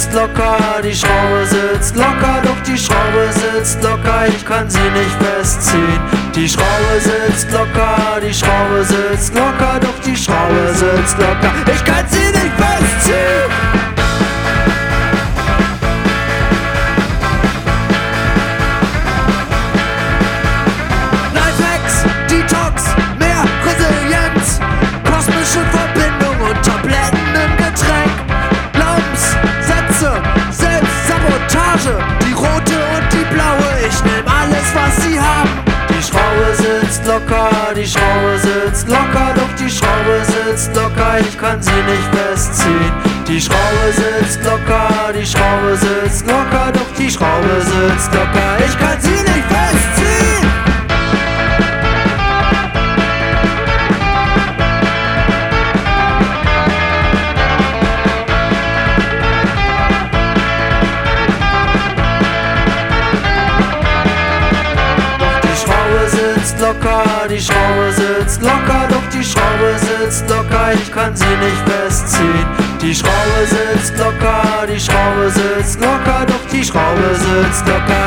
sitzt locker, die Schraube sitzt locker, doch die Schraube sitzt locker, ich kann sie nicht festziehen. Die Schraube sitzt locker, die Schraube sitzt locker, doch die Schraube sitzt locker, ich kann sie sitzt locker, die Schraube sitzt locker, doch die Schraube sitzt locker, ich kann sie nicht festziehen. Die Schraube sitzt locker, die Schraube sitzt locker, doch die Schraube sitzt locker, ich kann sie sitzt locker, die Schraube sitzt locker, doch die Schraube sitzt locker, ich kann sie nicht festziehen. Die Schraube sitzt locker, die Schraube sitzt locker, doch die Schraube sitzt locker,